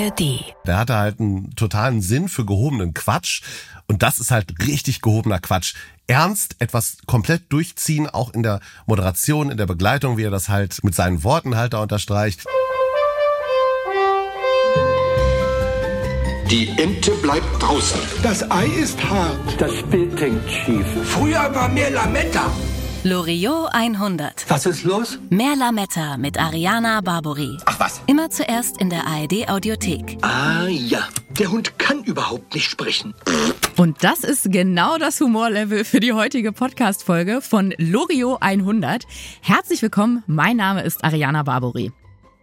ARD. Der hatte halt einen totalen Sinn für gehobenen Quatsch. Und das ist halt richtig gehobener Quatsch. Ernst etwas komplett durchziehen, auch in der Moderation, in der Begleitung, wie er das halt mit seinen Worten halt da unterstreicht. Die Ente bleibt draußen. Das Ei ist hart. Das Bild hängt schief. Früher war mehr Lametta. Loriot 100. Was ist los? Mehr Lametta mit Ariana Barbori. Ach was. Immer zuerst in der ARD Audiothek. Ah ja, der Hund kann überhaupt nicht sprechen. Und das ist genau das Humorlevel für die heutige Podcast-Folge von Loriot 100. Herzlich willkommen, mein Name ist Ariana Barbori.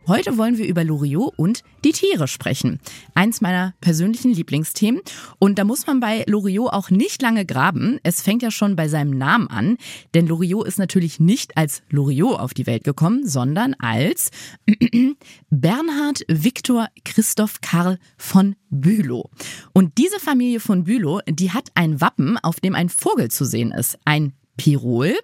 Heute wollen wir über Loriot und die Tiere sprechen. Eins meiner persönlichen Lieblingsthemen. Und da muss man bei Loriot auch nicht lange graben. Es fängt ja schon bei seinem Namen an. Denn Loriot ist natürlich nicht als Loriot auf die Welt gekommen, sondern als Bernhard Viktor Christoph Karl von Bülow. Und diese Familie von Bülow, die hat ein Wappen, auf dem ein Vogel zu sehen ist. Ein Pirol.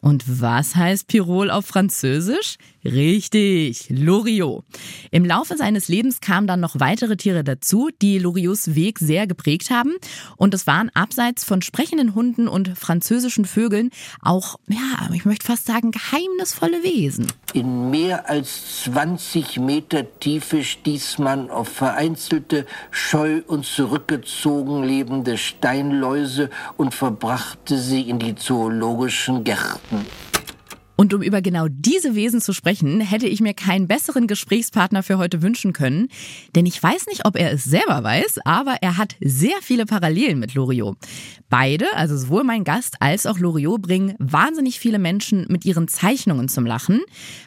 Und was heißt Pirol auf Französisch? Richtig, Loriot. Im Laufe seines Lebens kamen dann noch weitere Tiere dazu, die Loriots Weg sehr geprägt haben. Und es waren abseits von sprechenden Hunden und französischen Vögeln auch, ja, ich möchte fast sagen, geheimnisvolle Wesen. In mehr als 20 Meter Tiefe stieß man auf vereinzelte, scheu und zurückgezogen lebende Steinläuse und verbrachte sie in die zoologischen Gärten. Und um über genau diese Wesen zu sprechen, hätte ich mir keinen besseren Gesprächspartner für heute wünschen können. Denn ich weiß nicht, ob er es selber weiß, aber er hat sehr viele Parallelen mit Loriot. Beide, also sowohl mein Gast als auch Loriot, bringen wahnsinnig viele Menschen mit ihren Zeichnungen zum Lachen.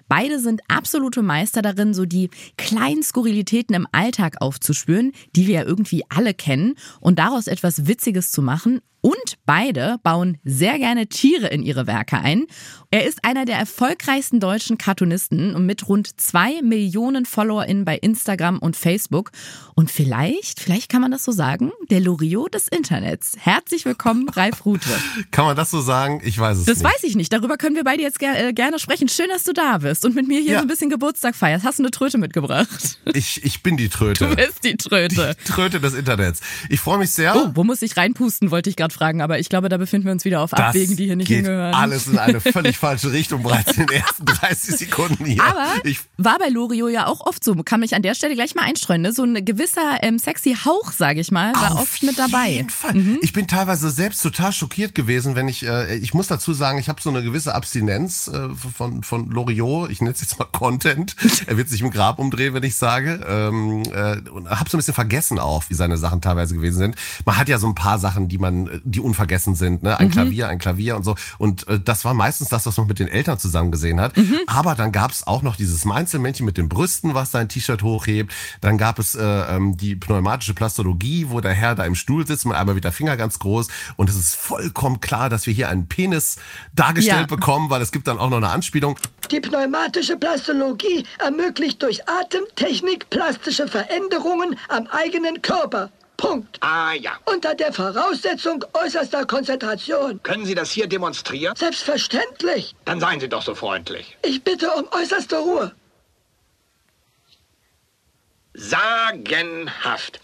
Beide sind absolute Meister darin, so die kleinen Skurrilitäten im Alltag aufzuspüren, die wir ja irgendwie alle kennen, und daraus etwas Witziges zu machen. Und beide bauen sehr gerne Tiere in ihre Werke ein. Er ist einer der erfolgreichsten deutschen Cartoonisten und mit rund zwei Millionen FollowerInnen bei Instagram und Facebook. Und vielleicht, vielleicht kann man das so sagen, der Loriot des Internets. Herzlich willkommen, Ralf Rute. Kann man das so sagen? Ich weiß es Das nicht. weiß ich nicht. Darüber können wir beide jetzt ger äh, gerne sprechen. Schön, dass du da bist und mit mir hier Ja. so ein bisschen Geburtstag feierst. Hast du eine Tröte mitgebracht? Ich, ich bin die Tröte. Du bist die Tröte. Tröte des Internets. Ich freue mich sehr. Oh, wo muss ich reinpusten, wollte ich gerade fragen. Aber ich glaube, da befinden wir uns wieder auf Abwegen, die hier nicht geht hingehören. alles in eine völlig falsche Richtung bereits in den ersten 30 Sekunden hier. Aber ich, war bei Loriot ja auch oft so. Kann mich an der Stelle gleich mal einstreuen. Ne? So ein gewisser ähm, sexy Hauch, sage ich mal, war Auf oft mit dabei. Mhm. jeden Fall. Ich bin teilweise selbst total schockiert gewesen, wenn ich, äh, ich muss dazu sagen, ich habe so eine gewisse Abstinenz äh, von, von Loriot, ich nenne es jetzt mal Content, er wird sich im Grab umdrehen, wenn ich sage, ähm, äh, und habe so ein bisschen vergessen auch, wie seine Sachen teilweise gewesen sind. Man hat ja so ein paar Sachen, die man, äh, die unvergessen sind, ne? ein Mhm. Klavier, ein Klavier und so und äh, das war meistens das, was man mit den Eltern zusammen gesehen hat, Mhm. aber dann gab es auch noch dieses Mainzelmännchen mit den Brüsten, was sein T-Shirt hochhebt, dann gab es äh, ähm, die pneumatische Plastologie, wo der Herr da im Stuhl sitzt, mit einmal mit der Finger ganz groß. Und es ist vollkommen klar, dass wir hier einen Penis dargestellt Ja. bekommen, weil es gibt dann auch noch eine Anspielung. Die pneumatische Plastologie ermöglicht durch Atemtechnik plastische Veränderungen am eigenen Körper. Punkt. Ah ja. Unter der Voraussetzung äußerster Konzentration. Können Sie das hier demonstrieren? Selbstverständlich. Dann seien Sie doch so freundlich. Ich bitte um äußerste Ruhe. Sagenhaft.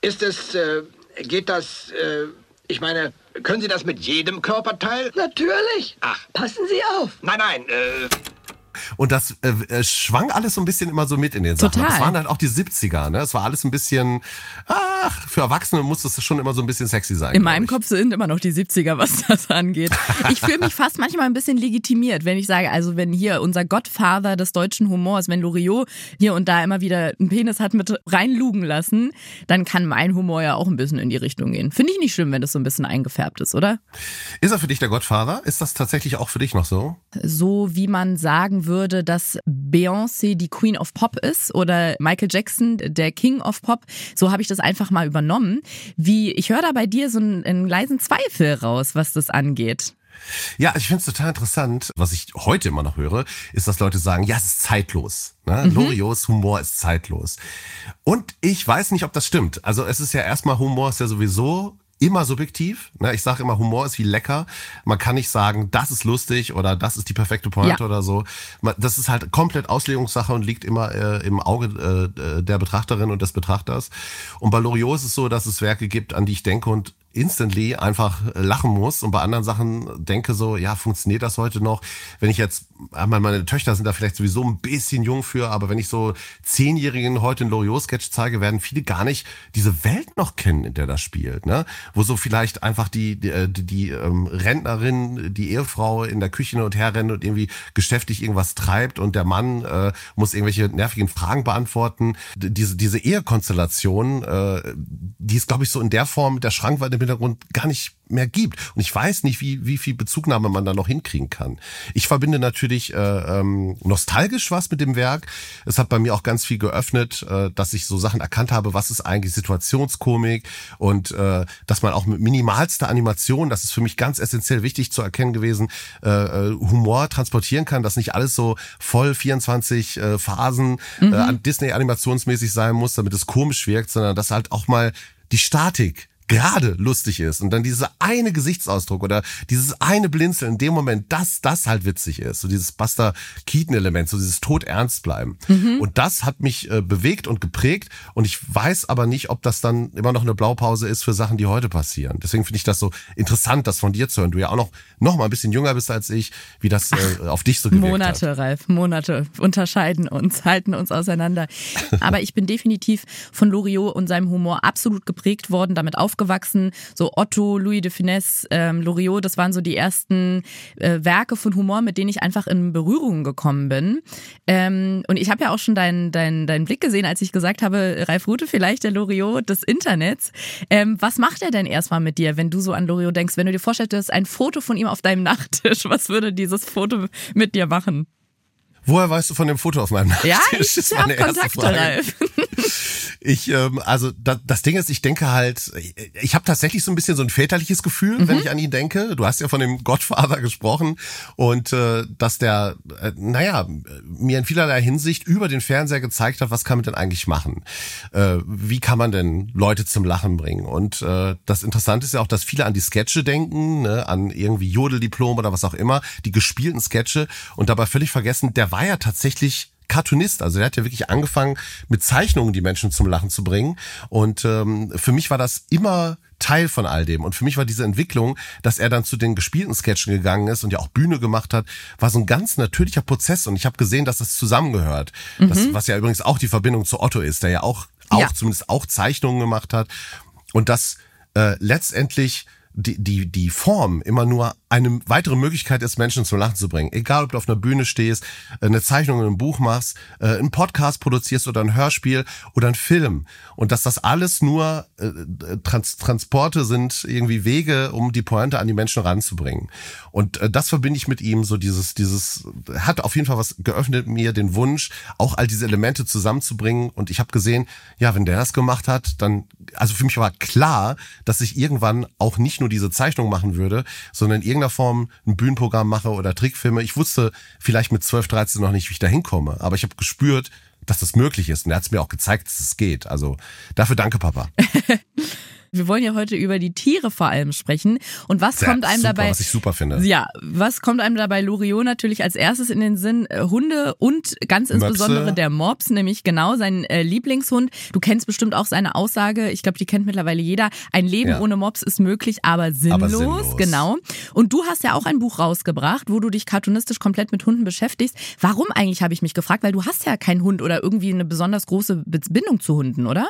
Ist es, äh, geht das, äh, ich meine, können Sie das mit jedem Körperteil? Natürlich. Ach. Passen Sie auf. Nein, nein, äh, Und das äh, äh, schwang alles so ein bisschen immer so mit in den Sachen. Total. Das waren halt auch die 70er, ne? Es war alles ein bisschen, ach, für Erwachsene muss das schon immer so ein bisschen sexy sein. In meinem ich. Kopf sind immer noch die 70er, was das angeht. Ich fühle mich fast manchmal ein bisschen legitimiert, wenn ich sage, also wenn hier unser Gottvater des deutschen Humors, wenn Loriot hier und da immer wieder einen Penis hat mit reinlugen lassen, dann kann mein Humor ja auch ein bisschen in die Richtung gehen. Finde ich nicht schlimm, wenn das so ein bisschen eingefärbt ist, oder? Ist er für dich der Gottvater? Ist das tatsächlich auch für dich noch so? So wie man sagen würde, dass Beyoncé die Queen of Pop ist oder Michael Jackson der King of Pop. So habe ich das einfach mal übernommen. Wie ich höre da bei dir so einen, einen leisen Zweifel raus, was das angeht. Ja, ich finde es total interessant. Was ich heute immer noch höre, ist, dass Leute sagen, ja, es ist zeitlos. Ne? Loriots Humor ist zeitlos. Und ich weiß nicht, ob das stimmt. Also es ist ja erstmal, Humor ist ja sowieso immer subjektiv. Ne? Ich sage immer, Humor ist wie lecker. Man kann nicht sagen, das ist lustig oder das ist die perfekte Pointe Ja. oder so. Das ist halt komplett Auslegungssache und liegt immer äh, im Auge äh, der Betrachterin und des Betrachters. Und bei Loriot ist es so, dass es Werke gibt, an die ich denke und instantly einfach äh, lachen muss und bei anderen Sachen denke so, ja, funktioniert das heute noch? Wenn ich jetzt, meine, meine Töchter sind da vielleicht sowieso ein bisschen jung für, aber wenn ich so Zehnjährigen heute einen Loriot-Sketch zeige, werden viele gar nicht diese Welt noch kennen, in der das spielt, ne? Wo so vielleicht einfach die, die, äh, die, die ähm, Rentnerin, die Ehefrau in der Küche hin und her rennt und irgendwie geschäftig irgendwas treibt und der Mann äh, muss irgendwelche nervigen Fragen beantworten. Diese, diese Ehekonstellation, äh, die ist, glaube ich, so in der Form der Schrankwand im Hintergrund gar nicht mehr gibt. Und ich weiß nicht, wie, wie viel Bezugnahme man da noch hinkriegen kann. Ich verbinde natürlich äh, ähm, nostalgisch was mit dem Werk. Es hat bei mir auch ganz viel geöffnet, äh, dass ich so Sachen erkannt habe, was ist eigentlich Situationskomik und äh, dass man auch mit minimalster Animation, das ist für mich ganz essentiell wichtig zu erkennen gewesen, äh, äh, Humor transportieren kann, dass nicht alles so voll 24 äh, Phasen äh, an Disney animationsmäßig sein muss, damit es komisch wirkt, sondern dass halt auch mal die Statik gerade lustig ist und dann dieser eine Gesichtsausdruck oder dieses eine Blinzeln in dem Moment, dass das halt witzig ist, so dieses Buster Keaton Element, so dieses todernst bleiben. Und das hat mich äh, bewegt und geprägt und ich weiß aber nicht, ob das dann immer noch eine Blaupause ist für Sachen, die heute passieren. Deswegen finde ich das so interessant, das von dir zu hören. Du ja auch noch noch mal ein bisschen jünger bist als ich, wie das äh, auf dich so gewirkt hat. Monate, Ralf, Monate unterscheiden uns, halten uns auseinander. Aber ich bin definitiv von Loriot und seinem Humor absolut geprägt worden, damit aufgewachsen. So Otto, Louis de Finesse, ähm, Loriot, das waren so die ersten äh, Werke von Humor, mit denen ich einfach in Berührung gekommen bin. Ähm, und ich habe ja auch schon deinen deinen deinen Blick gesehen, als ich gesagt habe, Ralf Rute vielleicht der Loriot des Internets. Ähm, was macht er denn erstmal mit dir, wenn du so an Loriot denkst? Wenn du dir vorstellst, du hast ein Foto von ihm auf deinem Nachttisch, was würde dieses Foto mit dir machen? Woher weißt du von dem Foto auf meinem Ja, Nachttisch? ich Das war habe Kontakte. Ralf. Ich, ähm, also da, das Ding ist, ich denke halt, ich habe tatsächlich so ein bisschen so ein väterliches Gefühl, wenn ich an ihn denke. Du hast ja von dem Gottvater gesprochen und äh, dass der, äh, naja, mir in vielerlei Hinsicht über den Fernseher gezeigt hat, was kann man denn eigentlich machen? Äh, wie kann man denn Leute zum Lachen bringen? Und äh, das Interessante ist ja auch, dass viele an die Sketche denken, ne, an irgendwie Jodeldiplom oder was auch immer, die gespielten Sketche und dabei völlig vergessen, der war ja tatsächlich Cartoonist. Also der hat ja wirklich angefangen, mit Zeichnungen die Menschen zum Lachen zu bringen. Und ähm, für mich war das immer Teil von all dem. Und für mich war diese Entwicklung, dass er dann zu den gespielten Sketchen gegangen ist und ja auch Bühne gemacht hat, war so ein ganz natürlicher Prozess. Und ich habe gesehen, dass das zusammengehört. Das, was ja übrigens auch die Verbindung zu Otto ist, der ja auch, auch Ja. zumindest auch Zeichnungen gemacht hat. Und dass äh, letztendlich die, die, die Form immer nur eine weitere Möglichkeit ist, Menschen zum Lachen zu bringen. Egal, ob du auf einer Bühne stehst, eine Zeichnung in einem Buch machst, äh, einen Podcast produzierst oder ein Hörspiel oder ein Film. Und dass das alles nur äh, Trans Transporte sind, irgendwie Wege, um die Pointe an die Menschen ranzubringen. Und äh, das verbinde ich mit ihm, so dieses, dieses, hat auf jeden Fall was geöffnet mir den Wunsch, auch all diese Elemente zusammenzubringen. Und ich habe gesehen, ja, wenn der das gemacht hat, dann, also für mich war klar, dass ich irgendwann auch nicht nur diese Zeichnung machen würde, sondern in irgendeiner Form ein Bühnenprogramm mache oder Trickfilme. Ich wusste vielleicht mit 12, 13 noch nicht, wie ich da hinkomme, aber ich habe gespürt, dass das möglich ist. Und er hat es mir auch gezeigt, dass es geht. Also dafür danke, Papa. Wir wollen ja heute über die Tiere vor allem sprechen. Und was Sehr kommt einem super, dabei? Was ich super finde. Ja, was kommt einem dabei Loriot natürlich als erstes in den Sinn? Äh, Hunde und ganz insbesondere Möpse. der Mops, nämlich genau sein äh, Lieblingshund. Du kennst bestimmt auch seine Aussage, ich glaube, die kennt mittlerweile jeder. Ein Leben Ja. ohne Mops ist möglich, aber sinnlos. Aber sinnlos. Genau. Und du hast ja auch ein Buch rausgebracht, wo du dich cartoonistisch komplett mit Hunden beschäftigst. Warum eigentlich, habe ich mich gefragt, weil du hast ja keinen Hund oder irgendwie eine besonders große Bindung zu Hunden, oder?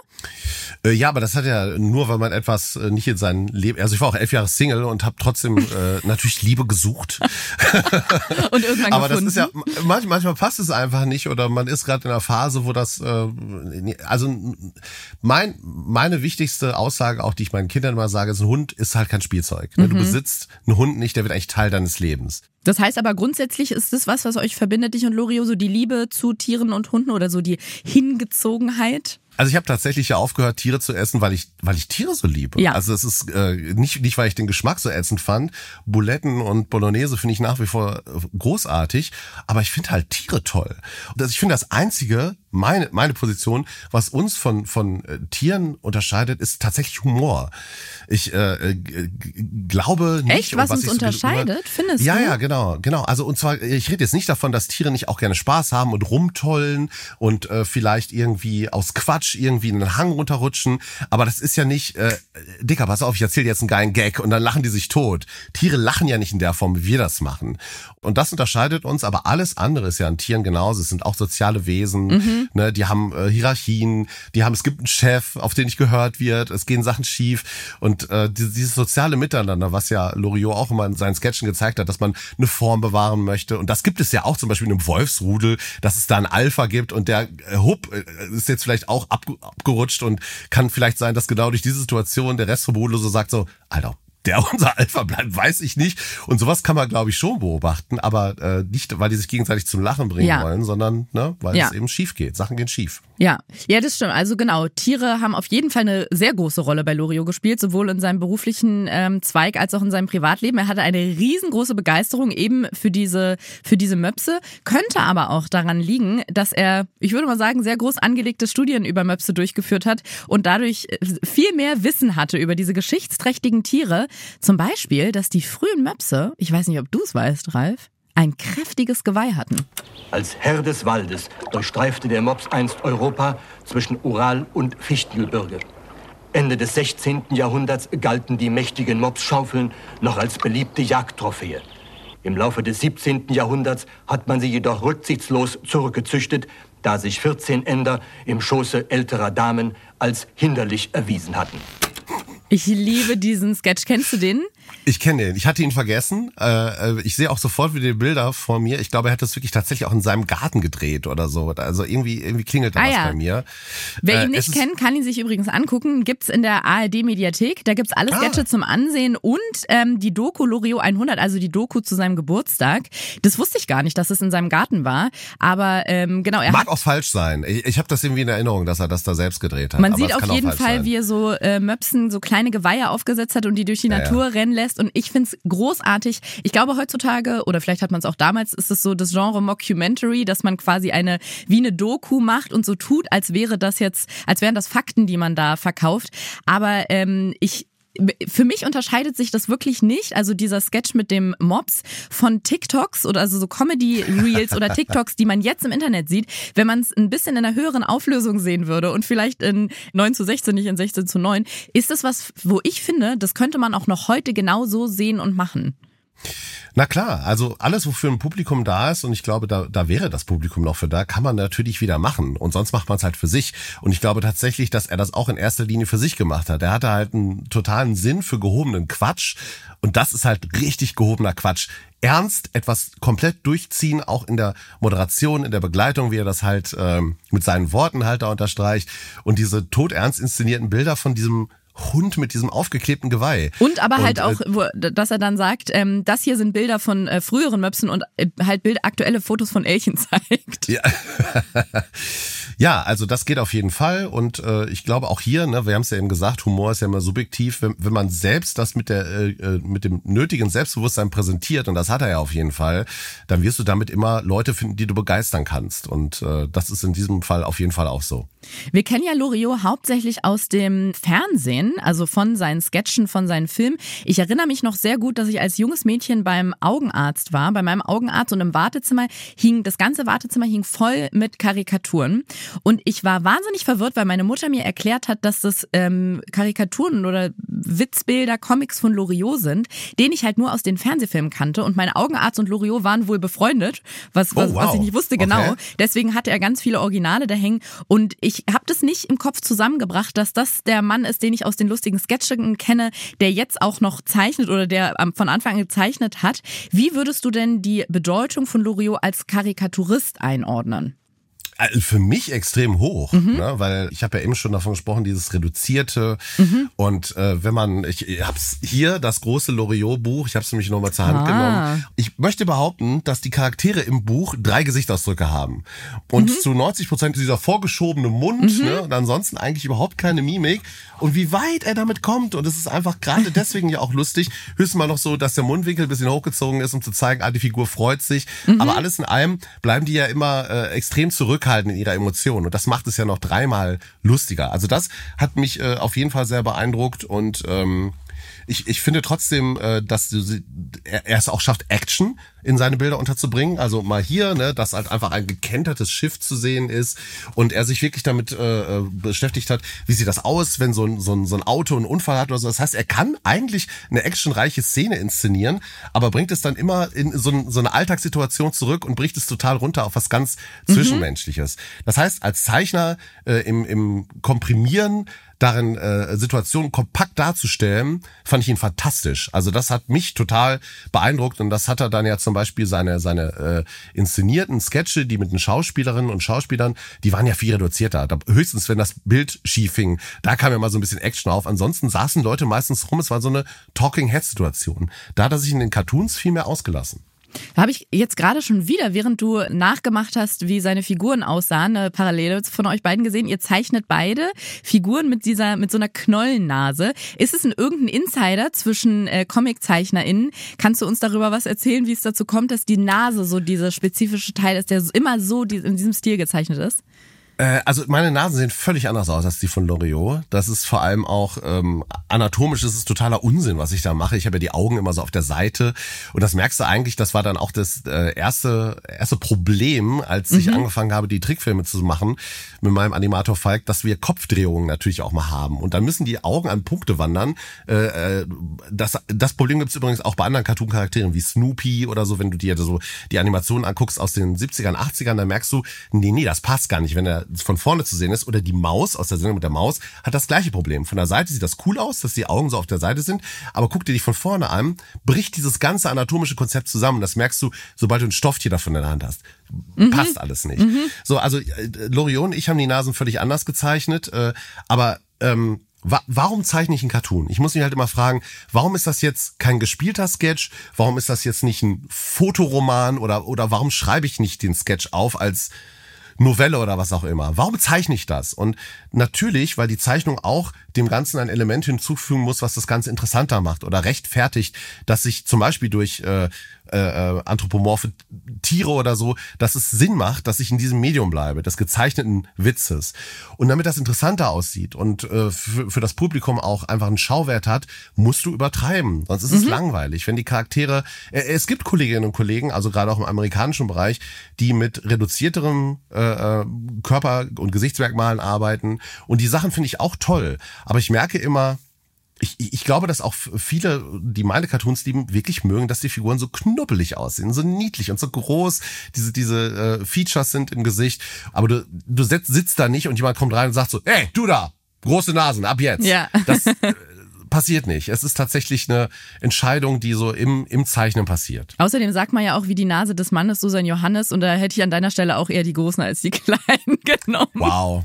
Äh, ja, aber das hat ja nur, weil man etwas äh, nicht in sein Leben. Also ich war auch elf Jahre Single und habe trotzdem äh, natürlich Liebe gesucht. Und irgendwann Aber das gefunden. ist ja manchmal, manchmal passt es einfach nicht oder man ist gerade in einer Phase, wo das äh, also mein meine wichtigste Aussage, auch die ich meinen Kindern immer sage, ist ein Hund ist halt kein Spielzeug. Ne? Du besitzt einen Hund nicht, der wird eigentlich Teil deines Lebens. Das heißt aber grundsätzlich ist das was, was euch verbindet, dich und Loriot, so die Liebe zu Tieren und Hunden oder so die Hingezogenheit? Also ich habe tatsächlich ja aufgehört, Tiere zu essen, weil ich, weil ich Tiere so liebe. Ja. Also es ist äh, nicht, nicht, weil ich den Geschmack so ätzend fand. Buletten und Bolognese finde ich nach wie vor äh, großartig, aber ich finde halt Tiere toll. Und das, ich finde das Einzige, meine, meine Position, was uns von, von äh, Tieren unterscheidet, ist tatsächlich Humor. Ich äh, äh, glaube nicht. Echt, was, was uns so unterscheidet, findest ja, du? Ja, genau, genau. Also und zwar, ich rede jetzt nicht davon, dass Tiere nicht auch gerne Spaß haben und rumtollen und äh, vielleicht irgendwie aus Quatsch irgendwie in einen Hang runterrutschen. Aber das ist ja nicht, äh, Dicker, pass auf, ich erzähle jetzt einen geilen Gag und dann lachen die sich tot. Tiere lachen ja nicht in der Form, wie wir das machen. Und das unterscheidet uns, aber alles andere ist ja an Tieren genauso. Es sind auch soziale Wesen, Mhm. ne, die haben äh, Hierarchien, die haben, es gibt einen Chef, auf den nicht gehört wird, es gehen Sachen schief. Und äh, die- dieses soziale Miteinander, was ja Loriot auch immer in seinen Sketchen gezeigt hat, dass man eine Form bewahren möchte. Und das gibt es ja auch zum Beispiel in einem Wolfsrudel, dass es da einen Alpha gibt und der äh, Hub äh, ist jetzt vielleicht auch ab, abgerutscht und kann vielleicht sein, dass genau durch diese Situation der Rest vom Rudel so sagt so, Alter, der unser Alpha bleibt, weiß ich nicht. Und sowas kann man, glaube ich, schon beobachten, aber äh, nicht, weil die sich gegenseitig zum Lachen bringen Ja. wollen, sondern ne, weil Ja. es eben schief geht. Sachen gehen schief. Ja, ja, das stimmt. Also genau, Tiere haben auf jeden Fall eine sehr große Rolle bei Loriot gespielt, sowohl in seinem beruflichen ähm, Zweig als auch in seinem Privatleben. Er hatte eine riesengroße Begeisterung eben für diese für diese Möpse, könnte aber auch daran liegen, dass er, ich würde mal sagen, sehr groß angelegte Studien über Möpse durchgeführt hat und dadurch äh, viel mehr Wissen hatte über diese geschichtsträchtigen Tiere. Zum Beispiel, dass die frühen Möpse, ich weiß nicht, ob du es weißt, Ralf, ein kräftiges Geweih hatten. Als Herr des Waldes durchstreifte der Mops einst Europa zwischen Ural und Fichtengebirge. Ende des 16. Jahrhunderts galten die mächtigen Mopsschaufeln noch als beliebte Jagdtrophäe. Im Laufe des 17. Jahrhunderts hat man sie jedoch rücksichtslos zurückgezüchtet, da sich 14 Ender im Schoße älterer Damen als hinderlich erwiesen hatten. Ich liebe diesen Sketch. Kennst du den? Ich kenne den. Ich hatte ihn vergessen. Äh, äh, ich sehe auch sofort wieder die Bilder vor mir. Ich glaube, er hat das wirklich tatsächlich auch in seinem Garten gedreht oder so. Also irgendwie, irgendwie klingelt da Ah was ja. bei mir. Wer Äh, ihn nicht kennt, kann ihn sich übrigens angucken. Gibt's in der ARD-Mediathek. Da gibt's alle Sketche Ah. zum Ansehen und ähm, die Doku Loriot 100, also die Doku zu seinem Geburtstag. Das wusste ich gar nicht, dass es in seinem Garten war. Aber ähm, genau, er Mag auch falsch sein. Ich, ich habe das irgendwie in Erinnerung, dass er das da selbst gedreht hat. Man aber sieht auf jeden Fall, sein. wie er so äh, Möpsen, so kleine Geweihe aufgesetzt hat und die durch die Ja, Natur rennen lässt. Und ich find's großartig. Ich glaube, heutzutage, oder vielleicht hat man es auch damals, ist es so das Genre Mockumentary, dass man quasi eine, wie eine Doku macht und so tut, als wäre das jetzt, als wären das Fakten, die man da verkauft. Aber ähm, ich für mich unterscheidet sich das wirklich nicht, also dieser Sketch mit dem Mops von TikToks oder also so Comedy Reels oder TikToks, die man jetzt im Internet sieht, wenn man es ein bisschen in einer höheren Auflösung sehen würde und vielleicht in 9 zu 16, nicht in 16 zu 9, ist das was, wo ich finde, das könnte man auch noch heute genau so sehen und machen. Na klar, also alles, wofür ein Publikum da ist, und ich glaube, da, da wäre das Publikum noch für da, kann man natürlich wieder machen. Und sonst macht man es halt für sich. Und ich glaube tatsächlich, dass er das auch in erster Linie für sich gemacht hat. Er hatte halt einen totalen Sinn für gehobenen Quatsch. Und das ist halt richtig gehobener Quatsch. Ernst etwas komplett durchziehen, auch in der Moderation, in der Begleitung, wie er das halt ähm, mit seinen Worten halt da unterstreicht. Und diese todernst inszenierten Bilder von diesem Hund mit diesem aufgeklebten Geweih. Und aber halt äh, auch, wo, dass er dann sagt, ähm, das hier sind Bilder von äh, früheren Möpsen und äh, halt Bild, aktuelle Fotos von Elchen zeigt. Ja. ja, also das geht auf jeden Fall und äh, ich glaube auch hier, ne, wir haben es ja eben gesagt, Humor ist ja immer subjektiv, wenn, wenn man selbst das mit der äh, äh, mit dem nötigen Selbstbewusstsein präsentiert und das hat er ja auf jeden Fall, dann wirst du damit immer Leute finden, die du begeistern kannst und äh, das ist in diesem Fall auf jeden Fall auch so. Wir kennen ja Loriot hauptsächlich aus dem Fernsehen, also von seinen Sketchen, von seinen Filmen. Ich erinnere mich noch sehr gut, dass ich als junges Mädchen beim Augenarzt war, bei meinem Augenarzt und im Wartezimmer hing, das ganze Wartezimmer hing voll mit Karikaturen. Und ich war wahnsinnig verwirrt, weil meine Mutter mir erklärt hat, dass das ähm, Karikaturen oder Witzbilder, Comics von Loriot sind, den ich halt nur aus den Fernsehfilmen kannte. Und mein Augenarzt und Loriot waren wohl befreundet, was, was, Oh, was wow. ich nicht wusste genau. Okay. Deswegen hatte er ganz viele Originale da hängen. Und ich habe das nicht im Kopf zusammengebracht, dass das der Mann ist, den ich aus den lustigen Sketchen kenne, der jetzt auch noch zeichnet oder der von Anfang an gezeichnet hat. Wie würdest du denn die Bedeutung von Loriot als Karikaturist einordnen? Also Für mich extrem hoch, ne? weil ich habe ja eben schon davon gesprochen, dieses reduzierte. Und äh, wenn man, ich, ich hab's hier, das große Loriot-Buch, ich habe es nämlich nochmal zur Hand Ah. genommen. Ich möchte behaupten, dass die Charaktere im Buch drei Gesichtsausdrücke haben. Und zu 90 Prozent dieser vorgeschobene Mund ne? und ansonsten eigentlich überhaupt keine Mimik. Und wie weit er damit kommt und es ist einfach gerade deswegen ja auch lustig, höchstens mal noch so, dass der Mundwinkel ein bisschen hochgezogen ist, um zu zeigen, ah, die Figur freut sich, aber alles in allem bleiben die ja immer äh, extrem zurückhaltend zurückhaltend in ihrer Emotion. Und das macht es ja noch dreimal lustiger. Also das hat mich äh, auf jeden Fall sehr beeindruckt und ähm, ich, ich finde trotzdem, äh, dass du, er, er es auch schafft, Action in seine Bilder unterzubringen. Also mal hier, ne, dass halt einfach ein gekentertes Schiff zu sehen ist und er sich wirklich damit äh, äh, beschäftigt hat, wie sieht das aus, wenn so ein, so, ein, so ein Auto einen Unfall hat oder so. Das heißt, er kann eigentlich eine actionreiche Szene inszenieren, aber bringt es dann immer in so, ein, so eine Alltagssituation zurück und bricht es total runter auf was ganz mhm. Zwischenmenschliches. Das heißt, als Zeichner äh, im, im Komprimieren darin äh, Situationen kompakt darzustellen, fand ich ihn fantastisch. Also das hat mich total beeindruckt und das hat er dann ja zum Beispiel seine seine äh, inszenierten Sketche, die mit den Schauspielerinnen und Schauspielern, die waren ja viel reduzierter. Da, höchstens wenn das Bild schief hing, da kam ja mal so ein bisschen Action auf. Ansonsten saßen Leute meistens rum. Es war so eine Talking Head Situation. Da hat er sich in den Cartoons viel mehr ausgelassen. Da habe ich jetzt gerade schon wieder, während du nachgemacht hast, wie seine Figuren aussahen, eine Parallele von euch beiden gesehen. Ihr zeichnet beide Figuren mit dieser, mit so einer Knollennase. Ist es ein irgendein Insider zwischen äh, ComiczeichnerInnen? Kannst du uns darüber was erzählen, wie es dazu kommt, dass die Nase so dieser spezifische Teil ist, der immer so in diesem Stil gezeichnet ist? Äh, also meine Nasen sehen völlig anders aus als die von Loriot. Das ist vor allem auch ähm, anatomisch, das ist totaler Unsinn, was ich da mache. Ich habe ja die Augen immer so auf der Seite und das merkst du eigentlich, das war dann auch das äh, erste erste Problem, als mhm. ich angefangen habe, die Trickfilme zu machen mit meinem Animator Falk, dass wir Kopfdrehungen natürlich auch mal haben und dann müssen die Augen an Punkte wandern. Äh, äh das das Problem gibt es übrigens auch bei anderen Cartoon-Charakteren wie Snoopy oder so, wenn du dir so die Animationen anguckst aus den 70ern, 80ern, dann merkst du, nee, nee, das passt gar nicht, wenn er von vorne zu sehen ist, oder die Maus aus der Sendung mit der Maus, hat das gleiche Problem. Von der Seite sieht das cool aus, dass die Augen so auf der Seite sind, aber guck dir dich von vorne an, bricht dieses ganze anatomische Konzept zusammen. Das merkst du, sobald du ein Stofftier davon in der Hand hast. Mhm. Passt alles nicht. Mhm. So, also äh, Loriot und ich haben die Nasen völlig anders gezeichnet, äh, aber ähm, Warum zeichne ich einen Cartoon? Ich muss mich halt immer fragen, warum ist das jetzt kein gespielter Sketch? Warum ist das jetzt nicht ein Fotoroman oder, oder warum schreibe ich nicht den Sketch auf als Novelle oder was auch immer. Warum zeichne ich das? Und natürlich, weil die Zeichnung auch dem Ganzen ein Element hinzufügen muss, was das Ganze interessanter macht oder rechtfertigt, dass sich zum Beispiel durch äh, äh, äh, anthropomorphe Tiere oder so, dass es Sinn macht, dass ich in diesem Medium bleibe, des gezeichneten Witzes. Und damit das interessanter aussieht und äh, für, für das Publikum auch einfach einen Schauwert hat, musst du übertreiben. Sonst ist mhm. es langweilig. Wenn die Charaktere, äh, es gibt Kolleginnen und Kollegen, also gerade auch im amerikanischen Bereich, die mit reduzierterem äh, äh Körper- und Gesichtsmerkmalen arbeiten. Und die Sachen finde ich auch toll. Aber ich merke immer, ich, ich glaube, dass auch viele, die meine Cartoons lieben, wirklich mögen, dass die Figuren so knubbelig aussehen, so niedlich und so groß. Diese, diese äh, Features sind im Gesicht. Aber du, du sitzt, sitzt da nicht und jemand kommt rein und sagt so, ey, du da, große Nasen, ab jetzt. Ja. Das, passiert nicht. Es ist tatsächlich eine Entscheidung, die so im, im Zeichnen passiert. Außerdem sagt man ja auch, wie die Nase des Mannes, so sein Johannes. Und da hätte ich an deiner Stelle auch eher die Großen als die Kleinen genommen. Wow.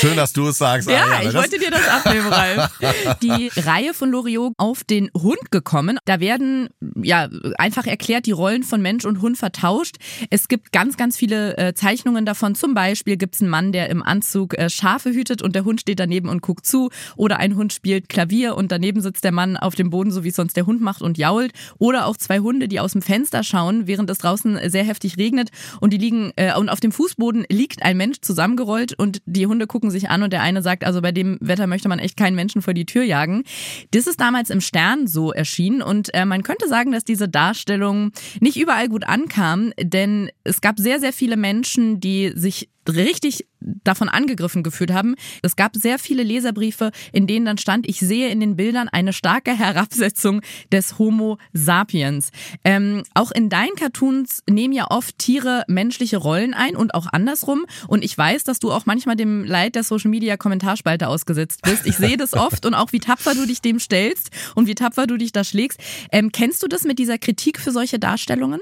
Schön, dass du es sagst. Ja, Ariane. ich wollte dir das abnehmen, Ralf. Die Reihe von Loriot auf den Hund gekommen. Da werden ja einfach erklärt die Rollen von Mensch und Hund vertauscht. Es gibt ganz, ganz viele äh, Zeichnungen davon. Zum Beispiel gibt es einen Mann, der im Anzug äh, Schafe hütet und der Hund steht daneben und guckt zu. Oder ein Hund spielt Klavier und daneben sitzt der Mann auf dem Boden, so wie es sonst der Hund macht und jault. Oder auch zwei Hunde, die aus dem Fenster schauen, während es draußen sehr heftig regnet und die liegen äh, und auf dem Fußboden liegt ein Mensch zusammengerollt und die Hunde gucken sich an und der eine sagt, also bei dem Wetter möchte man echt keinen Menschen vor die Tür jagen. Das ist damals im Stern so erschienen und äh, man könnte sagen, dass diese Darstellung nicht überall gut ankam, denn es gab sehr, sehr viele Menschen, die sich richtig davon angegriffen gefühlt haben. Es gab sehr viele Leserbriefe, in denen dann stand, ich sehe in den Bildern eine starke Herabsetzung des Homo sapiens. Ähm, auch in deinen Cartoons nehmen ja oft Tiere menschliche Rollen ein und auch andersrum. Und ich weiß, dass du auch manchmal dem Leid der Social Media Kommentarspalte ausgesetzt bist. Ich sehe das oft und auch wie tapfer du dich dem stellst und wie tapfer du dich da schlägst. Ähm, kennst du das mit dieser Kritik für solche Darstellungen?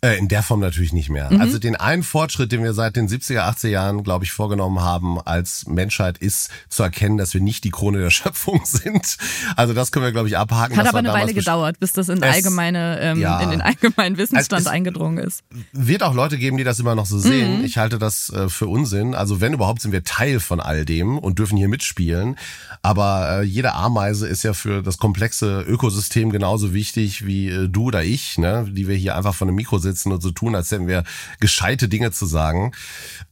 Äh, in der Form natürlich nicht mehr. Mhm. Also den einen Fortschritt, den wir seit den 70er, 80er Jahren, glaube ich, vorgenommen haben als Menschheit, ist zu erkennen, dass wir nicht die Krone der Schöpfung sind. Also das können wir, glaube ich, abhaken. Hat aber eine Weile gedauert, bis das in, allgemeine, ähm, ja, in den allgemeinen Wissensstand eingedrungen ist. Wird auch Leute geben, die das immer noch so sehen. Mhm. Ich halte das äh, für Unsinn. Also wenn überhaupt, sind wir Teil von all dem und dürfen hier mitspielen. Aber äh, jede Ameise ist ja für das komplexe Ökosystem genauso wichtig wie äh, du oder ich, ne? die wir hier einfach von vor einem Mikro sitzen und so tun, als hätten wir gescheite Dinge zu sagen.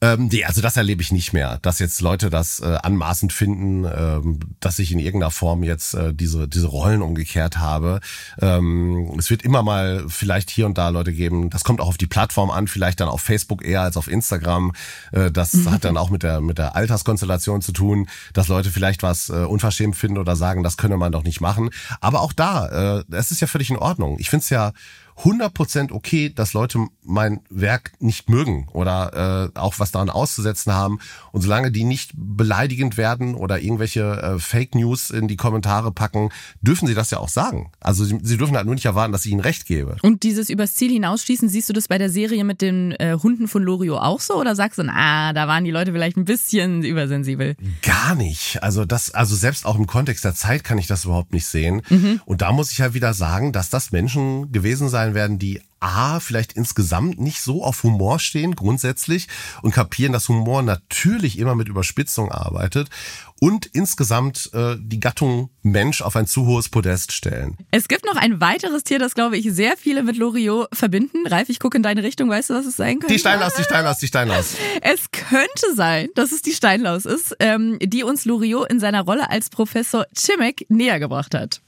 Ähm, nee, also das erlebe ich nicht mehr, dass jetzt Leute das äh, anmaßend finden, ähm, dass ich in irgendeiner Form jetzt äh, diese, diese Rollen umgekehrt habe. Ähm, es wird immer mal vielleicht hier und da Leute geben, das kommt auch auf die Plattform an, vielleicht dann auf Facebook eher als auf Instagram. Äh, das mhm. hat dann auch mit der, mit der Alterskonstellation zu tun, dass Leute vielleicht was äh, unverschämt finden oder sagen, das könne man doch nicht machen. Aber auch da, äh, es ist ja völlig in Ordnung. Ich finde es ja 100% okay, dass Leute mein Werk nicht mögen oder äh, auch was daran auszusetzen haben. Und solange die nicht beleidigend werden oder irgendwelche äh, Fake News in die Kommentare packen, dürfen sie das ja auch sagen. Also sie, sie dürfen halt nur nicht erwarten, dass ich ihnen recht gebe. Und dieses übers Ziel hinausschießen, siehst du das bei der Serie mit den äh, Hunden von Loriot auch so? Oder sagst du, ah, da waren die Leute vielleicht ein bisschen übersensibel? Gar nicht. Also das, also selbst auch im Kontext der Zeit kann ich das überhaupt nicht sehen. Mhm. Und da muss ich halt wieder sagen, dass das Menschen gewesen sein sein werden, die A, vielleicht insgesamt nicht so auf Humor stehen, grundsätzlich, und kapieren, dass Humor natürlich immer mit Überspitzung arbeitet und insgesamt äh, die Gattung Mensch auf ein zu hohes Podest stellen. Es gibt noch ein weiteres Tier, das, glaube ich, sehr viele mit Loriot verbinden. Ralf, ich gucke in deine Richtung, weißt du, was es sein könnte? Die Steinlaus, die Steinlaus, die Steinlaus. Es könnte sein, dass es die Steinlaus ist, ähm, die uns Loriot in seiner Rolle als Professor Chimek näher gebracht hat.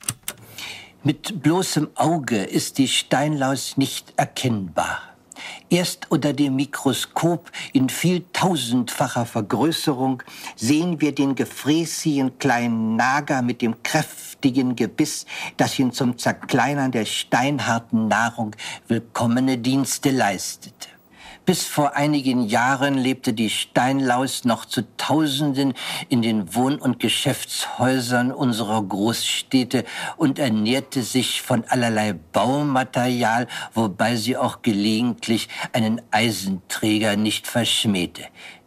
Mit bloßem Auge ist die Steinlaus nicht erkennbar. Erst unter dem Mikroskop in vieltausendfacher Vergrößerung sehen wir den gefräßigen kleinen Nager mit dem kräftigen Gebiss, das ihn zum Zerkleinern der steinharten Nahrung willkommene Dienste leistet. Bis vor einigen Jahren lebte die Steinlaus noch zu Tausenden in den Wohn- und Geschäftshäusern unserer Großstädte und ernährte sich von allerlei Baumaterial, wobei sie auch gelegentlich einen Eisenträger nicht verschmähte.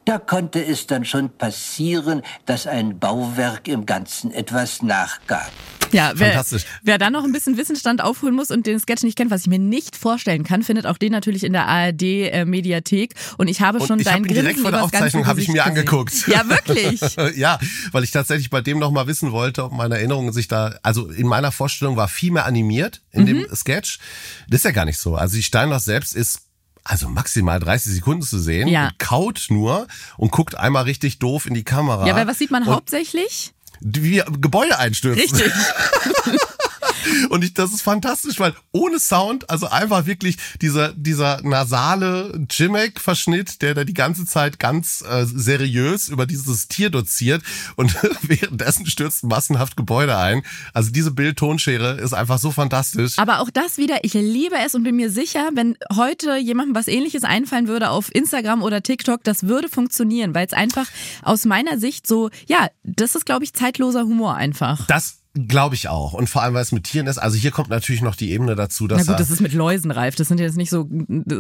Da konnte es dann schon passieren, dass ein Bauwerk im Ganzen etwas nachgab. Ja, wer, wer dann noch ein bisschen Wissensstand aufholen muss und den Sketch nicht kennt, was ich mir nicht vorstellen kann, findet auch den natürlich in der ARD äh, Mediathek. Und ich habe schon und ich deinen hab direkt vor der Aufzeichnung habe ich mir gesehen. angeguckt. Ja, wirklich. ja, weil ich tatsächlich bei dem noch mal wissen wollte, ob meine Erinnerungen sich da, also in meiner Vorstellung war viel mehr animiert in mhm. dem Sketch. Das ist ja gar nicht so. Also die Steinlaus selbst ist also maximal 30 Sekunden zu sehen ja. und kaut nur und guckt einmal richtig doof in die Kamera. Ja, weil was sieht man hauptsächlich? wie Gebäude einstürzen. Richtig. Und ich, das ist fantastisch, weil ohne Sound, also einfach wirklich dieser, dieser nasale Jimek-Verschnitt, der da die ganze Zeit ganz äh, seriös über dieses Tier doziert und währenddessen stürzen massenhaft Gebäude ein. Also diese Bild-Tonschere ist einfach so fantastisch. Aber auch das wieder, ich liebe es und bin mir sicher, wenn heute jemandem was ähnliches einfallen würde auf Instagram oder TikTok, das würde funktionieren, weil es einfach aus meiner Sicht so, ja, das ist, glaube ich, zeitloser Humor einfach. Das Glaube ich auch. Und vor allem, weil es mit Tieren ist. Also hier kommt natürlich noch die Ebene dazu, dass. Na gut, das ist mit Läusen reif. Das sind jetzt nicht so,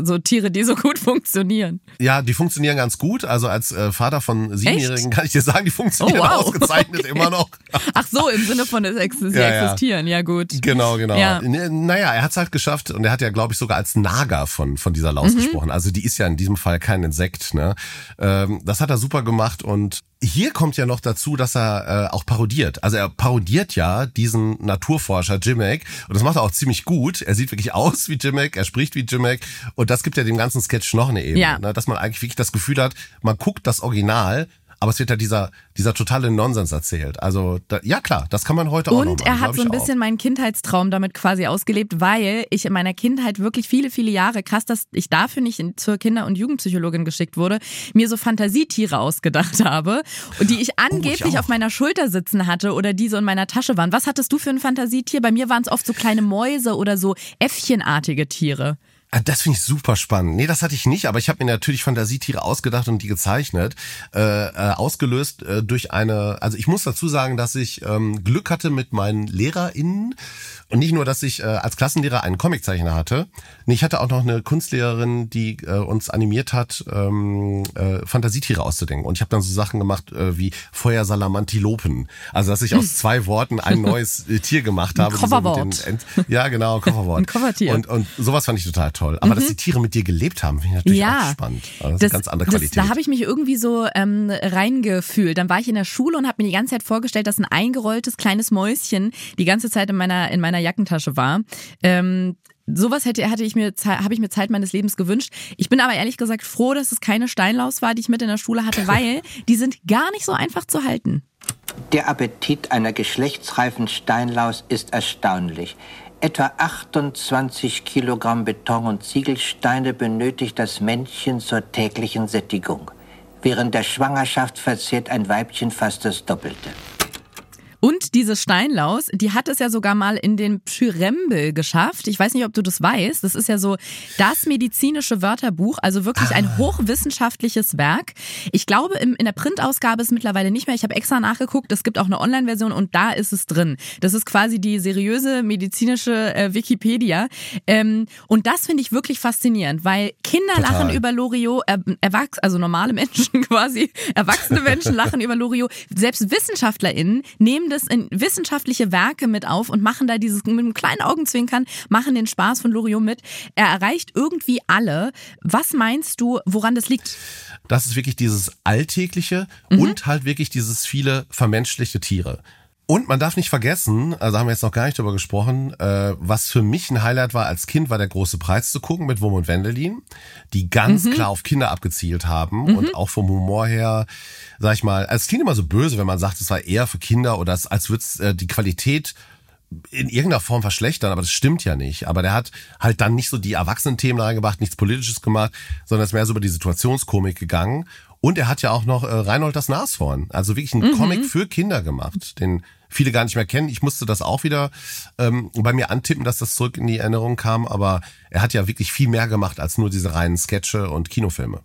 so Tiere, die so gut funktionieren. Ja, die funktionieren ganz gut. Also als äh, Vater von Siebenjährigen kann ich dir sagen, die funktionieren oh, wow. ausgezeichnet okay. immer noch. Ach so, im Sinne von es ex sie ja, existieren. Ja, gut. Genau, genau. Ja. Naja, er hat es halt geschafft und er hat ja, glaube ich, sogar als Nager von, von dieser Laus mhm. gesprochen. Also die ist ja in diesem Fall kein Insekt. Ne? Ähm, das hat er super gemacht und hier kommt ja noch dazu, dass er äh, auch parodiert. Also er parodiert ja diesen Naturforscher Jimek und das macht er auch ziemlich gut. Er sieht wirklich aus wie Jimek, er spricht wie Jimek und das gibt ja dem ganzen Sketch noch eine Ebene, ja. ne, dass man eigentlich wirklich das Gefühl hat, man guckt das Original aber es wird ja dieser, dieser totale Nonsens erzählt. Also, da, ja klar, das kann man heute auch Und noch machen, er hat so ein bisschen auch. meinen Kindheitstraum damit quasi ausgelebt, weil ich in meiner Kindheit wirklich viele, viele Jahre, krass, dass ich dafür nicht zur Kinder- und Jugendpsychologin geschickt wurde, mir so Fantasietiere ausgedacht habe und die ich angeblich oh, ich auf meiner Schulter sitzen hatte oder die so in meiner Tasche waren. Was hattest du für ein Fantasietier? Bei mir waren es oft so kleine Mäuse oder so Äffchenartige Tiere. Ah, das finde ich super spannend. Nee, das hatte ich nicht, aber ich habe mir natürlich Fantasietiere ausgedacht und die gezeichnet. Äh, äh, ausgelöst äh, durch eine, also ich muss dazu sagen, dass ich ähm, Glück hatte mit meinen LehrerInnen und nicht nur, dass ich äh, als Klassenlehrer einen Comiczeichner hatte. Nee, ich hatte auch noch eine Kunstlehrerin, die äh, uns animiert hat, ähm, äh, Fantasietiere auszudenken. Und ich habe dann so Sachen gemacht äh, wie Feuersalamantilopen. Also dass ich aus zwei Worten ein neues äh, Tier gemacht habe. Ein Kofferwort. So ja, genau, Kofferwort. Ein Koffertier. Und, und sowas fand ich total toll. Aber mhm. dass die Tiere mit dir gelebt haben, finde ich natürlich ja, auch spannend. Also das, das ist eine ganz andere Qualität. Das, da habe ich mich irgendwie so ähm, reingefühlt. Dann war ich in der Schule und habe mir die ganze Zeit vorgestellt, dass ein eingerolltes kleines Mäuschen die ganze Zeit in meiner in meiner Jackentasche war. Ähm, sowas hätte, hatte ich mir, habe ich mir Zeit meines Lebens gewünscht. Ich bin aber ehrlich gesagt froh, dass es keine Steinlaus war, die ich mit in der Schule hatte, weil die sind gar nicht so einfach zu halten. Der Appetit einer geschlechtsreifen Steinlaus ist erstaunlich. Etwa 28 Kilogramm Beton und Ziegelsteine benötigt das Männchen zur täglichen Sättigung. Während der Schwangerschaft verzehrt ein Weibchen fast das Doppelte. Und diese Steinlaus, die hat es ja sogar mal in den Pschyrembel geschafft. Ich weiß nicht, ob du das weißt. Das ist ja so das medizinische Wörterbuch, also wirklich ein ah. hochwissenschaftliches Werk. Ich glaube, in der Printausgabe ist es mittlerweile nicht mehr. Ich habe extra nachgeguckt. Es gibt auch eine Online-Version und da ist es drin. Das ist quasi die seriöse medizinische äh, Wikipedia. Ähm, und das finde ich wirklich faszinierend, weil Kinder Total. lachen über Loriot, äh, Erwachs also normale Menschen quasi, erwachsene Menschen lachen über Loriot. Selbst WissenschaftlerInnen nehmen nehmen das in wissenschaftliche Werke mit auf und machen da dieses mit einem kleinen Augenzwinkern, machen den Spaß von Loriot mit. Er erreicht irgendwie alle. Was meinst du, woran das liegt? Das ist wirklich dieses Alltägliche mhm. und halt wirklich dieses viele vermenschlichte Tiere. Und man darf nicht vergessen, also haben wir jetzt noch gar nicht drüber gesprochen, äh, was für mich ein Highlight war als Kind, war der große Preis zu gucken mit Wurm und Wendelin, die ganz mhm. klar auf Kinder abgezielt haben mhm. und auch vom Humor her, sag ich mal, es klingt immer so böse, wenn man sagt, es war eher für Kinder oder als, als würde es äh, die Qualität in irgendeiner Form verschlechtern, aber das stimmt ja nicht. Aber der hat halt dann nicht so die Erwachsenen-Themen reingebracht, nichts Politisches gemacht, sondern ist mehr so über die Situationskomik gegangen. Und er hat ja auch noch äh, Reinhold das Nashorn, also wirklich einen mhm. Comic für Kinder gemacht, den viele gar nicht mehr kennen. Ich musste das auch wieder ähm, bei mir antippen, dass das zurück in die Erinnerung kam, aber er hat ja wirklich viel mehr gemacht als nur diese reinen Sketche und Kinofilme.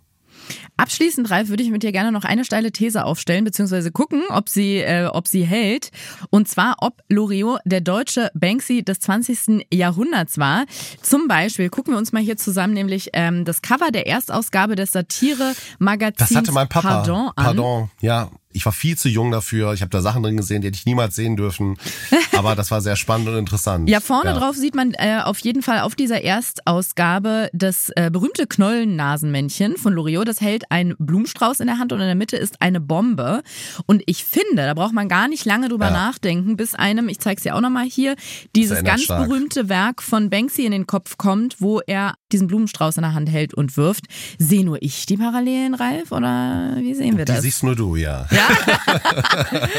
Abschließend, Ralf, würde ich mit dir gerne noch eine steile These aufstellen, beziehungsweise gucken, ob sie, äh, ob sie hält. Und zwar, ob Loriot der deutsche Banksy des 20. Jahrhunderts war. Zum Beispiel gucken wir uns mal hier zusammen nämlich ähm, das Cover der Erstausgabe des Satire-Magazins Das hatte mein Papa. Pardon, an. Pardon, ja ich war viel zu jung dafür. Ich habe da Sachen drin gesehen, die hätte ich niemals sehen dürfen. Aber das war sehr spannend und interessant. Ja, vorne ja. drauf sieht man äh, auf jeden Fall auf dieser Erstausgabe das äh, berühmte Knollennasenmännchen von Loriot. Das hält einen Blumenstrauß in der Hand und in der Mitte ist eine Bombe. Und ich finde, da braucht man gar nicht lange drüber ja. nachdenken, bis einem, ich zeige es dir auch nochmal hier, dieses ganz stark. berühmte Werk von Banksy in den Kopf kommt, wo er diesen Blumenstrauß in der Hand hält und wirft. Sehe nur ich die Parallelen, Ralf, oder wie sehen wir das? Die siehst nur du, ja. Ja,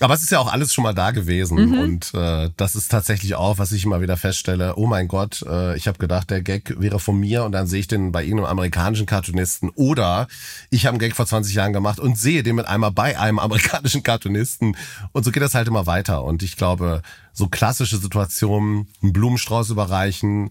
Aber es ist ja auch alles schon mal da gewesen. Mhm. Und äh, das ist tatsächlich auch, was ich immer wieder feststelle. Oh mein Gott, äh, ich habe gedacht, der Gag wäre von mir und dann sehe ich den bei irgendeinem amerikanischen Cartoonisten. Oder ich habe einen Gag vor 20 Jahren gemacht und sehe den mit einmal bei einem amerikanischen Cartoonisten. Und so geht das halt immer weiter. Und ich glaube, so klassische Situationen, einen Blumenstrauß überreichen,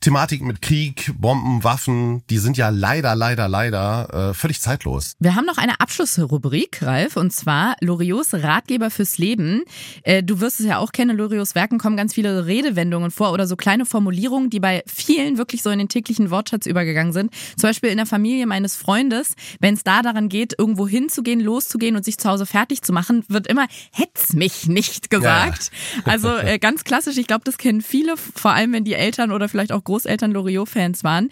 Thematik mit Krieg, Bomben, Waffen, die sind ja leider, leider, leider äh, völlig zeitlos. Wir haben noch eine Abschlussrubrik, Ralf, und zwar Loriots Ratgeber fürs Leben. Äh, du wirst es ja auch kennen, Loriots Werken kommen ganz viele Redewendungen vor oder so kleine Formulierungen, die bei vielen wirklich so in den täglichen Wortschatz übergegangen sind. Zum Beispiel in der Familie meines Freundes, wenn es da daran geht, irgendwo hinzugehen, loszugehen und sich zu Hause fertig zu machen, wird immer hetz mich nicht gesagt. Ja. Also äh, ganz klassisch, ich glaube, das kennen viele, vor allem wenn die Eltern oder vielleicht auch Großeltern Loriot-Fans waren.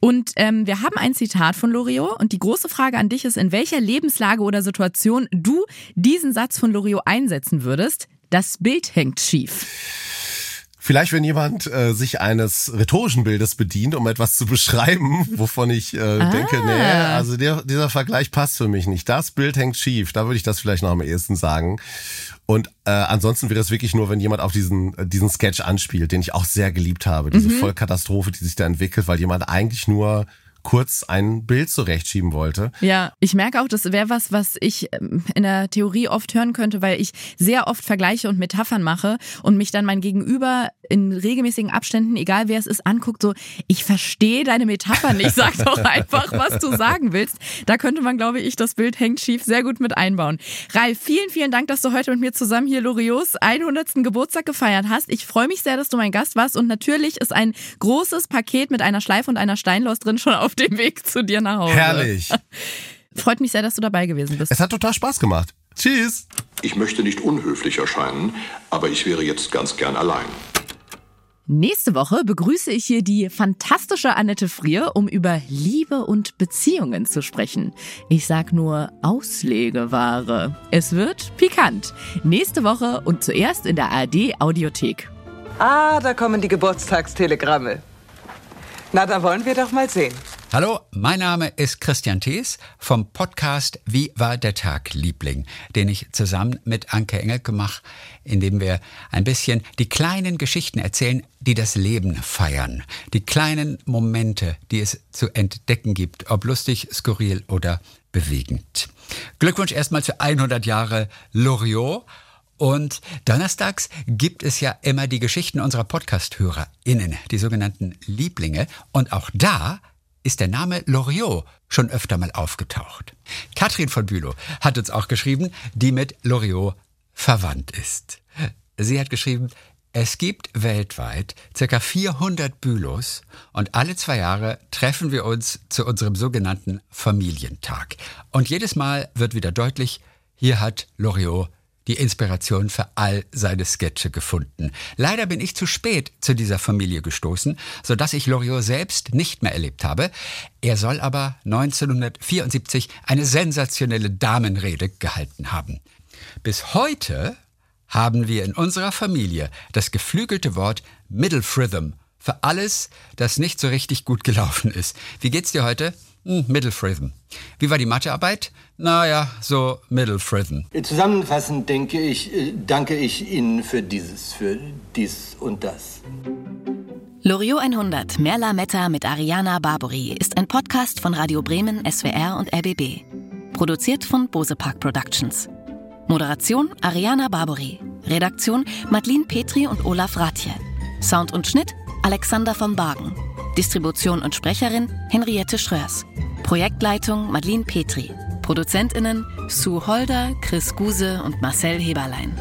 Und ähm, wir haben ein Zitat von Loriot und die große Frage an dich ist, in welcher Lebenslage oder Situation du diesen Satz von Loriot einsetzen würdest. Das Bild hängt schief. Vielleicht, wenn jemand äh, sich eines rhetorischen Bildes bedient, um etwas zu beschreiben, wovon ich äh, ah. denke, nee, also der, dieser Vergleich passt für mich nicht. Das Bild hängt schief. Da würde ich das vielleicht noch am ehesten sagen. Und äh, ansonsten wäre es wirklich nur, wenn jemand auf diesen, äh, diesen Sketch anspielt, den ich auch sehr geliebt habe. Diese mhm. Vollkatastrophe, die sich da entwickelt, weil jemand eigentlich nur kurz ein Bild zurechtschieben wollte. Ja, ich merke auch, das wäre was, was ich ähm, in der Theorie oft hören könnte, weil ich sehr oft Vergleiche und Metaphern mache und mich dann mein Gegenüber in regelmäßigen Abständen, egal wer es ist, anguckt, so, ich verstehe deine Metapher nicht, sag doch einfach, was du sagen willst. Da könnte man, glaube ich, das Bild hängt schief sehr gut mit einbauen. Ralf, vielen, vielen Dank, dass du heute mit mir zusammen hier Loriots 100. Geburtstag gefeiert hast. Ich freue mich sehr, dass du mein Gast warst und natürlich ist ein großes Paket mit einer Schleife und einer Steinlaus drin schon auf dem Weg zu dir nach Hause. Herrlich. Freut mich sehr, dass du dabei gewesen bist. Es hat total Spaß gemacht. Tschüss. Ich möchte nicht unhöflich erscheinen, aber ich wäre jetzt ganz gern allein. Nächste Woche begrüße ich hier die fantastische Annette Frier, um über Liebe und Beziehungen zu sprechen. Ich sag nur Auslegeware. Es wird pikant. Nächste Woche und zuerst in der ARD Audiothek. Ah, da kommen die Geburtstagstelegramme. Na, dann wollen wir doch mal sehen. Hallo, mein Name ist Christian Thees vom Podcast Wie war der Tag, Liebling, den ich zusammen mit Anke Engelke mache, in dem wir ein bisschen die kleinen Geschichten erzählen, die das Leben feiern. Die kleinen Momente, die es zu entdecken gibt, ob lustig, skurril oder bewegend. Glückwunsch erstmal zu 100 Jahre Loriot. Und donnerstags gibt es ja immer die Geschichten unserer Podcast-HörerInnen, die sogenannten Lieblinge. Und auch da ist der Name Loriot schon öfter mal aufgetaucht. Katrin von Bülow hat uns auch geschrieben, die mit Loriot verwandt ist. Sie hat geschrieben, es gibt weltweit ca. 400 Bülows und alle zwei Jahre treffen wir uns zu unserem sogenannten Familientag. Und jedes Mal wird wieder deutlich, hier hat Loriot die Inspiration für all seine Sketche gefunden. Leider bin ich zu spät zu dieser Familie gestoßen, so dass ich Loriot selbst nicht mehr erlebt habe. Er soll aber 1974 eine sensationelle Damenrede gehalten haben. Bis heute haben wir in unserer Familie das geflügelte Wort Middlefritham für alles, das nicht so richtig gut gelaufen ist. Wie geht's dir heute? Hm, Middlefritham. Wie war die Mathearbeit? Naja, so Middlefritham. Zusammenfassend denke ich, äh, danke ich Ihnen für dieses, für dies und das. Loriot 100 Merla Metta mit Ariana Barbori ist ein Podcast von Radio Bremen, SWR und RBB. Produziert von Bose Park Productions. Moderation Ariana Barbori. Redaktion Madeline Petri und Olaf Ratje. Sound und Schnitt Alexander von Bargen. Distribution und Sprecherin Henriette Schröers. Projektleitung Madeline Petri. ProduzentInnen Sue Holder, Chris Guse und Marcel Heberlein.